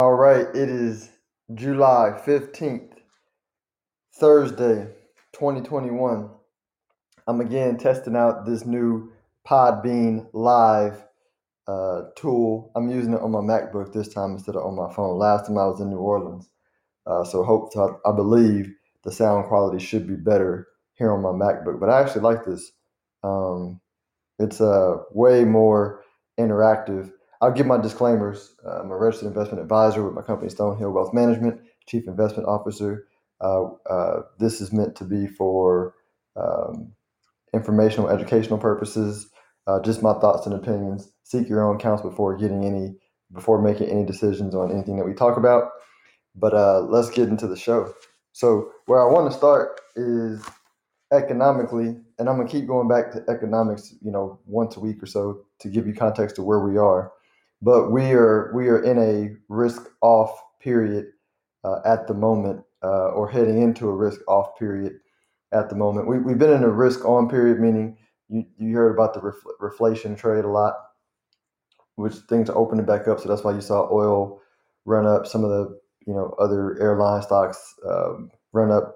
All right, it is July 15th, Thursday, 2021. I'm again testing out this new Podbean Live uh, tool. I'm using it on my MacBook this time instead of on my phone. Last time I was in New Orleans. Uh, so hope to, I believe the sound quality should be better here on my MacBook. But I actually like this. Um, it's uh, way more interactive I'll give my disclaimers. I'm a registered investment advisor with my company Stonehill Wealth Management, Chief Investment Officer. Uh, uh, this is meant to be for um, informational, educational purposes. Uh, just my thoughts and opinions. Seek your own counsel before getting any, before making any decisions on anything that we talk about. But uh, let's get into the show. So where I want to start is economically, and I'm gonna keep going back to economics, you know, once a week or so to give you context to where we are but we are we are in a risk off period uh, at the moment, uh, or heading into a risk off period at the moment. We, we've been in a risk on period, meaning you, you heard about the refl- reflation trade a lot, which things are opening back up. So that's why you saw oil run up, some of the you know other airline stocks um, run up,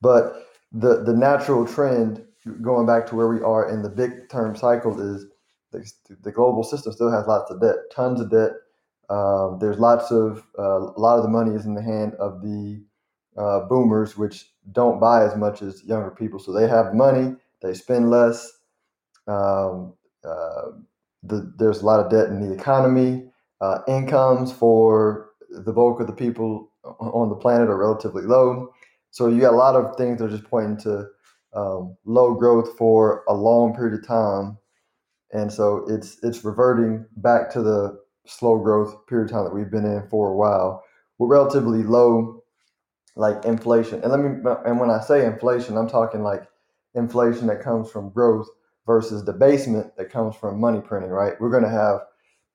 but the the natural trend going back to where we are in the big term cycle is the, global system still has lots of debt, tons of debt. Um, there's lots of uh, a lot of the money is in the hand of the uh, boomers, which don't buy as much as younger people. So they have money, they spend less. Um, uh, the, there's a lot of debt in the economy. Uh, incomes for the bulk of the people on the planet are relatively low. So you got a lot of things that are just pointing to um, low growth for a long period of time and so it's it's reverting back to the slow growth period of time that we've been in for a while with relatively low like inflation. And let me and when I say inflation, I'm talking like inflation that comes from growth versus debasement that comes from money printing. Right? We're going to have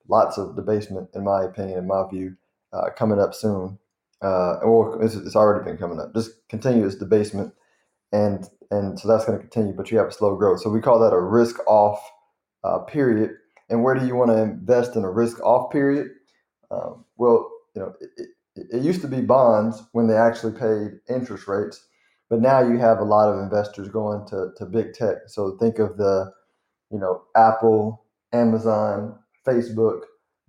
lots of debasement, in my opinion, in my view, uh, coming up soon. Uh, or it's, it's already been coming up. Just continuous debasement, and and so that's going to continue. But you have a slow growth, so we call that a risk off uh, period. And where do you want to invest in a risk off period? Um, well, you know, it, it, it used to be bonds when they actually paid interest rates, but now you have a lot of investors going to, to big tech. So think of the, you know, Apple, Amazon, Facebook,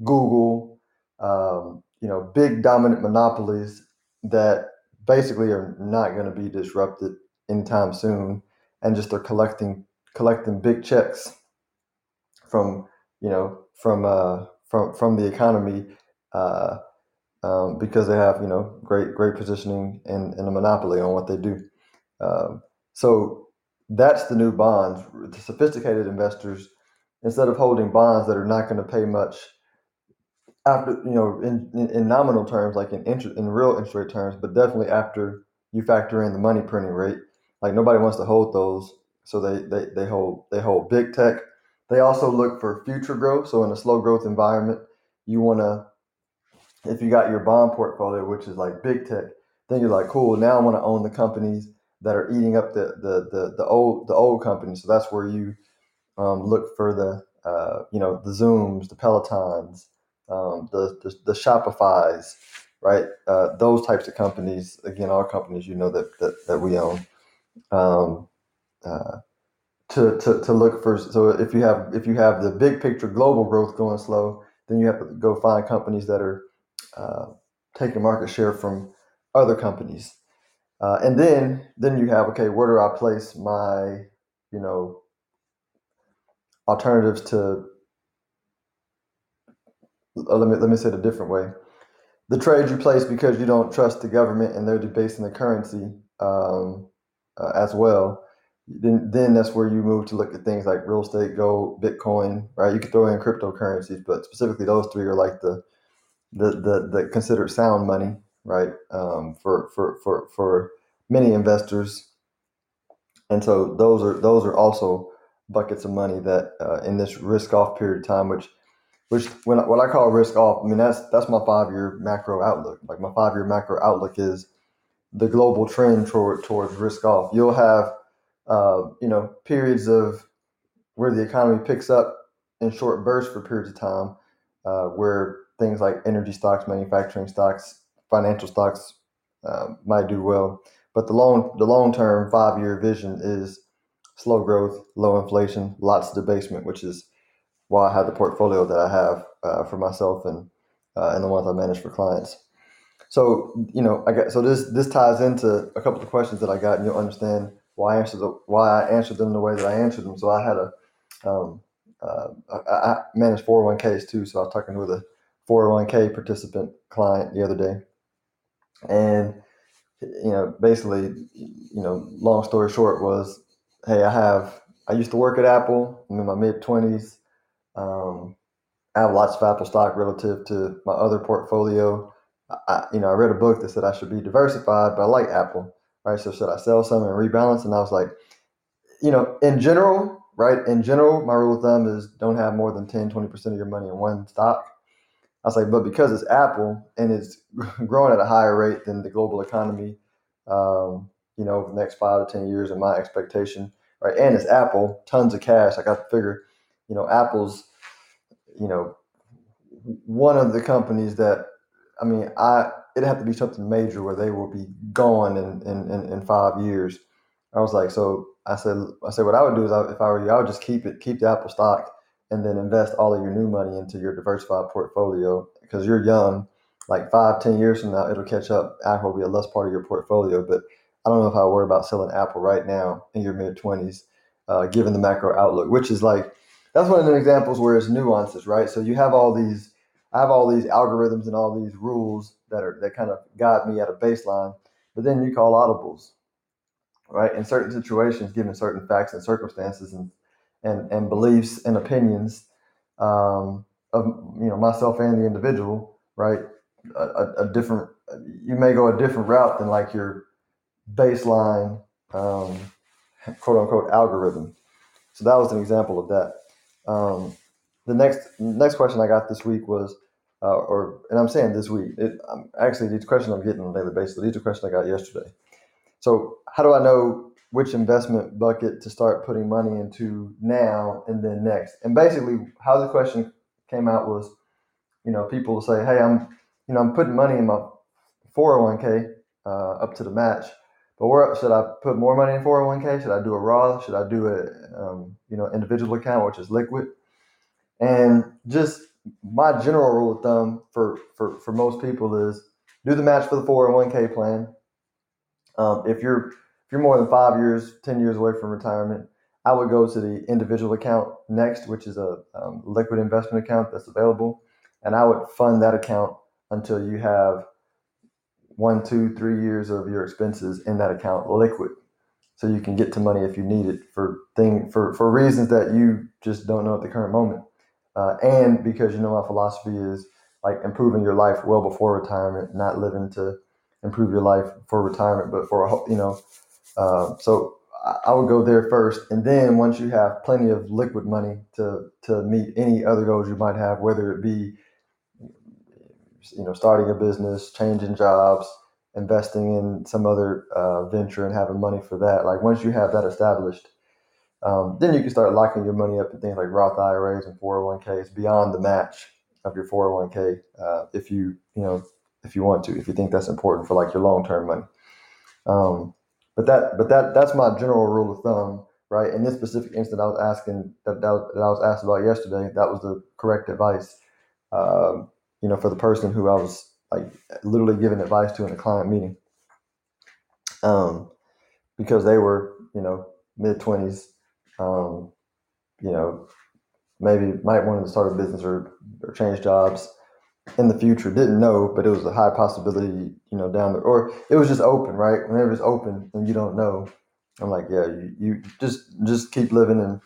Google, um, you know, big dominant monopolies that basically are not going to be disrupted anytime soon, and just are collecting collecting big checks from you know from uh, from from the economy uh, um, because they have you know great great positioning and, and a monopoly on what they do. Um, so that's the new bonds. The sophisticated investors, instead of holding bonds that are not going to pay much after you know in, in, in nominal terms, like in interest in real interest rate terms, but definitely after you factor in the money printing rate. Like nobody wants to hold those, so they they, they hold they hold big tech they also look for future growth. So in a slow growth environment, you want to, if you got your bond portfolio, which is like big tech, then you're like, cool. Now I want to own the companies that are eating up the the the, the old the old companies. So that's where you um, look for the uh, you know the Zooms, the Pelotons, um, the, the, the Shopify's, right? Uh, those types of companies. Again, all companies you know that that, that we own. Um, uh, to, to, to look for so if you have if you have the big picture global growth going slow then you have to go find companies that are uh, taking market share from other companies. Uh, and then then you have okay where do i place my you know alternatives to uh, let me let me say it a different way. The trades you place because you don't trust the government and they're debasing the currency um, uh, as well then then that's where you move to look at things like real estate, gold, Bitcoin, right? You could throw in cryptocurrencies, but specifically those three are like the the the, the considered sound money, right? Um, for for for for many investors, and so those are those are also buckets of money that uh, in this risk off period of time, which which when what I call risk off, I mean that's that's my five year macro outlook. Like my five year macro outlook is the global trend toward towards risk off. You'll have uh, you know, periods of where the economy picks up in short bursts for periods of time, uh, where things like energy stocks, manufacturing stocks, financial stocks uh, might do well. But the long the long term five year vision is slow growth, low inflation, lots of debasement, which is why I have the portfolio that I have uh, for myself and uh, and the ones I manage for clients. So you know, I got so this this ties into a couple of questions that I got, and you'll understand why I answered the, why I answered them the way that I answered them. So I had a um, uh, I, I manage 401ks too, so I was talking with a 401k participant client the other day, and you know, basically, you know, long story short was, hey, I have I used to work at Apple. I'm in my mid 20s. Um, I have lots of Apple stock relative to my other portfolio. I, you know, I read a book that said I should be diversified, but I like Apple, right? So should I sell some and rebalance? And I was like, you know, in general, right? In general, my rule of thumb is don't have more than 10, 20% of your money in one stock. I was like, but because it's Apple and it's growing at a higher rate than the global economy, um, you know, over the next five to 10 years, in my expectation, right? And it's Apple, tons of cash. I got to figure, you know, Apple's, you know, one of the companies that, I mean, I it'd have to be something major where they will be gone in, in, in, in five years. I was like, so I said, I said, what I would do is I, if I were you, I would just keep it, keep the Apple stock and then invest all of your new money into your diversified portfolio because you're young. Like five, ten years from now, it'll catch up. Apple will be a less part of your portfolio. But I don't know if I worry about selling Apple right now in your mid twenties, uh, given the macro outlook, which is like that's one of the examples where it's nuances, right? So you have all these, I have all these algorithms and all these rules that are that kind of guide me at a baseline, but then you call audibles, right? In certain situations, given certain facts and circumstances and and, and beliefs and opinions um, of you know myself and the individual, right? A, a, a, different, you may go a different route than like your baseline um, quote unquote algorithm. So that was an example of that. Um, the next next question I got this week was, uh, or and I'm saying this week, it, I'm, actually these questions I'm getting on a daily basis. These are questions I got yesterday. So how do I know which investment bucket to start putting money into now and then next? And basically, how the question came out was, you know, people will say, "Hey, I'm, you know, I'm putting money in my 401k uh, up to the match, but where should I put more money in 401k? Should I do a Roth? Should I do a, um, you know, individual account, which is liquid?" And just my general rule of thumb for for for most people is do the match for the 401k plan. Um, if you're if you're more than five years, 10 years away from retirement, I would go to the individual account next, which is a um, liquid investment account that's available. And I would fund that account until you have one, two, three years of your expenses in that account liquid. So you can get to money if you need it for thing for, for reasons that you just don't know at the current moment. Uh, and because you know my philosophy is like improving your life well before retirement, not living to improve your life for retirement, but for a you know uh, so I would go there first, and then once you have plenty of liquid money to to meet any other goals you might have, whether it be you know starting a business, changing jobs, investing in some other uh, venture, and having money for that. Like once you have that established, um, then you can start locking your money up in things like Roth IRAs and 401ks beyond the match of your 401k uh, if you you know if you want to if you think that's important for like your long term money. Um, but that, but that, that's my general rule of thumb, right? In this specific instance, I was asking that, that, that I was asked about yesterday. That was the correct advice, um, you know, for the person who I was like literally giving advice to in a client meeting, um, because they were, you know, mid twenties, um, you know, maybe might want to start a business or, or change jobs in the future. Didn't know, but it was a high possibility, you know, down there. Or it was just open, right? Whenever it's open and you don't know, I'm like, yeah, you, you just just keep living and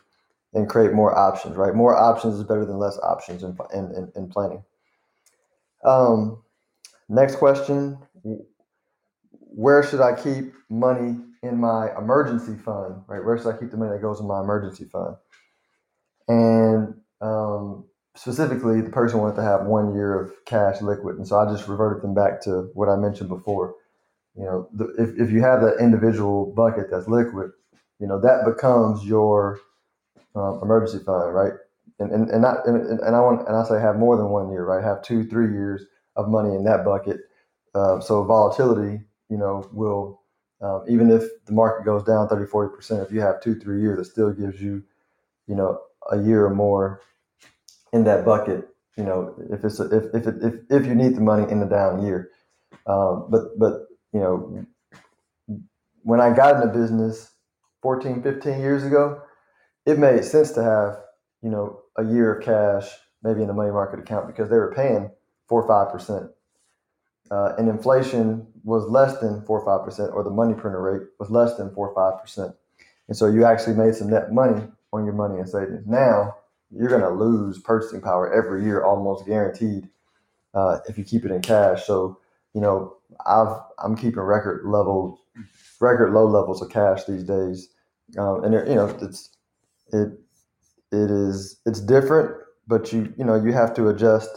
and create more options, right? More options is better than less options in in, in, in planning. Um, next question: Where should I keep money in my emergency fund? Right? Where should I keep the money that goes in my emergency fund? And um, specifically, the person wanted to have one year of cash liquid, and so I just reverted them back to what I mentioned before. You know, the, if if you have that individual bucket that's liquid, you know that becomes your um, emergency fund, right? and, and, and and, and I want and I say have more than one year, right? Have two, three years of money in that bucket. Uh, so volatility, you know, will um, even if the market goes down 30, 40 percent, if you have two, three years, it still gives you, you know, a year or more in that bucket. You know, if it's a, if if, it, if if you need the money in the down year, um, but but you know, when I got into business 14, 15 years ago, it made sense to have you know a year of cash maybe in a money market account because they were paying four or five percent, uh, and inflation was less than four or five percent, or the money printer rate was less than four or five percent, and so you actually made some net money on your money and savings. Now you're going to lose purchasing power every year, almost guaranteed, uh, if you keep it in cash. So you know I've I'm keeping record level, record low levels of cash these days, um, and you know it's it it is it's different, but you you know you have to adjust.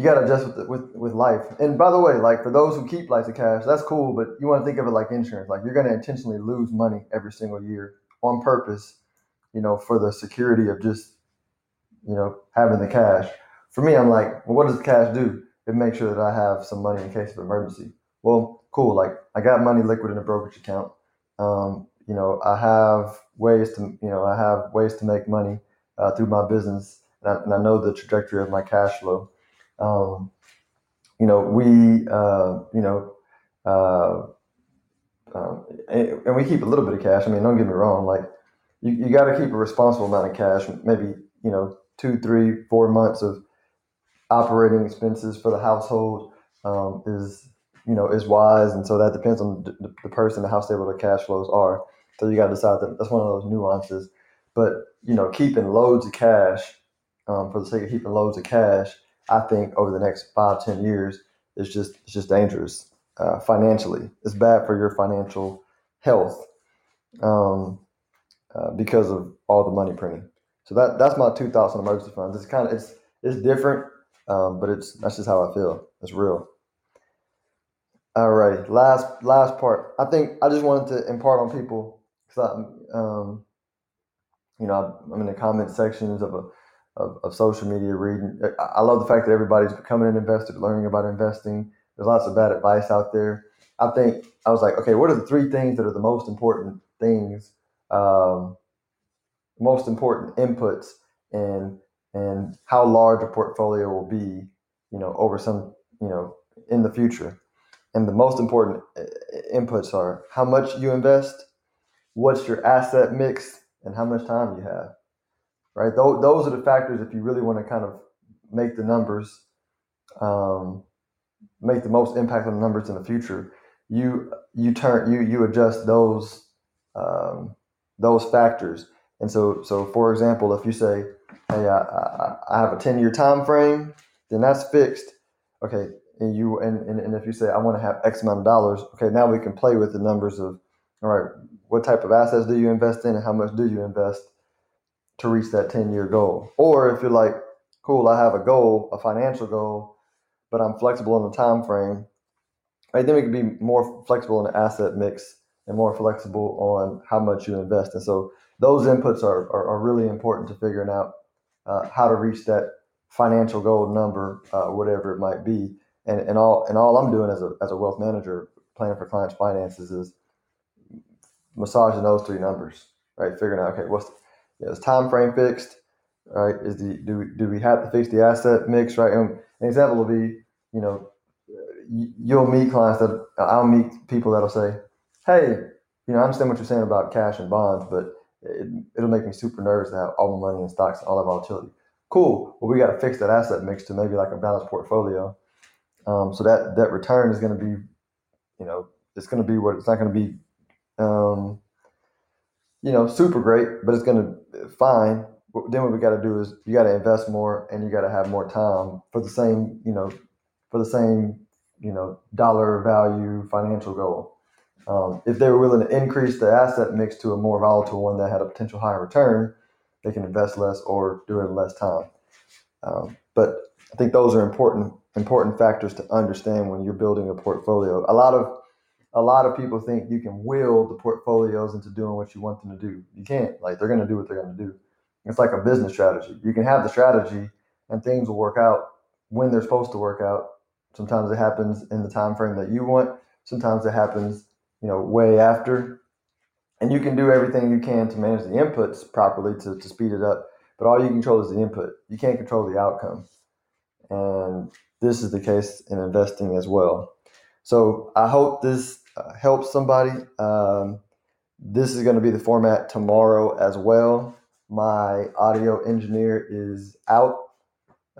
You got to adjust with, with with life. And by the way, like for those who keep lots of cash, that's cool. But you want to think of it like insurance. Like you're going to intentionally lose money every single year on purpose. You know, for the security of just you know having the cash. For me, I'm like, well, what does the cash do? It makes sure that I have some money in case of emergency. Well, cool. Like I got money liquid in a brokerage account. Um, you know, I have ways to, you know, I have ways to make money uh, through my business, and I, and I, know the trajectory of my cash flow. Um, you know, we, uh, you know, uh, um, and, we keep a little bit of cash. I mean, don't get me wrong. Like, you, you got to keep a responsible amount of cash. Maybe you know, two, three, four months of operating expenses for the household um, is you know is wise, and so that depends on the, the person how stable their cash flows are. So you got to decide that that's one of those nuances. But you know, keeping loads of cash um, for the sake of keeping loads of cash, I think over the next five ten years is just it's just dangerous uh, financially. It's bad for your financial health um, uh, because of all the money printing. So that that's my two thoughts on emergency funds. It's kind of it's it's different, um, but it's that's just how I feel. It's real. All right, last last part. I think I just wanted to impart on people because I, um, you know, I'm in the comment sections of a of, of social media reading. I love the fact that everybody's becoming an investor, learning about investing. There's lots of bad advice out there. I think I was like, okay, what are the three things that are the most important things, um, most important inputs, and and how large a portfolio will be, you know, over some, you know, in the future. And the most important uh, inputs are how much you invest, what's your asset mix and how much time you have right? Those, those are the factors if you really want to kind of make the numbers um, make the most impact on the numbers in the future you you turn you you adjust those um, those factors. And so so for example if you say hey i, I, I have a 10 year time frame then that's fixed. Okay and you and, and, and if you say i want to have x amount of dollars okay now we can play with the numbers of all right what type of assets do you invest in and how much do you invest to reach that 10 year goal or if you're like cool i have a goal a financial goal but i'm flexible in the time frame right then we can be more flexible in the asset mix and more flexible on how much you invest and so those inputs are, are, are really important to figuring out uh, how to reach that financial goal number uh, whatever it might be and, and all and all i'm doing as a, as a wealth manager planning for clients finances is massaging those three numbers, right? Figuring out, okay, what's you know, is time frame fixed, right? Is the do we, do we have to fix the asset mix, right? And an example will be, you know, you'll meet clients that I'll meet people that'll say, hey, you know, I understand what you're saying about cash and bonds, but it, it'll make me super nervous to have all my money in stocks and all that volatility. Cool. Well, we got to fix that asset mix to maybe like a balanced portfolio. Um, so that that return is going to be, you know, it's going to be what it's not going to be um, you know, super great, but it's going to fine. Then what we got to do is you got to invest more and you got to have more time for the same, you know, for the same, you know, dollar value financial goal. Um, if they were willing to increase the asset mix to a more volatile one that had a potential higher return, they can invest less or do it in less time. Um, but I think those are important important factors to understand when you're building a portfolio. A lot of a lot of people think you can will the portfolios into doing what you want them to do. You can't. Like they're going to do what they're going to do. It's like a business strategy. You can have the strategy and things will work out when they're supposed to work out. Sometimes it happens in the time frame that you want. Sometimes it happens, you know, way after. And you can do everything you can to manage the inputs properly to, to speed it up. But all you control is the input. You can't control the outcome. And this is the case in investing as well. So I hope this uh, helps somebody. Um, this is going to be the format tomorrow as well. My audio engineer is out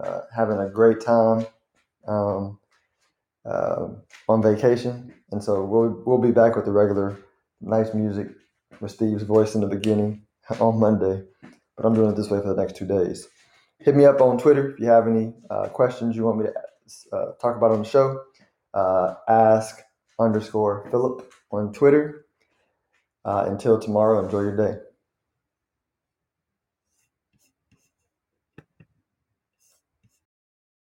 uh, having a great time um, uh, on vacation, and so we'll we'll be back with the regular nice music with Steve's voice in the beginning on Monday. But I'm doing it this way for the next two days. Hit me up on Twitter if you have any uh, questions you want me to uh, talk about on the show. Uh, ask underscore Philip on Twitter. Uh, until tomorrow, enjoy your day.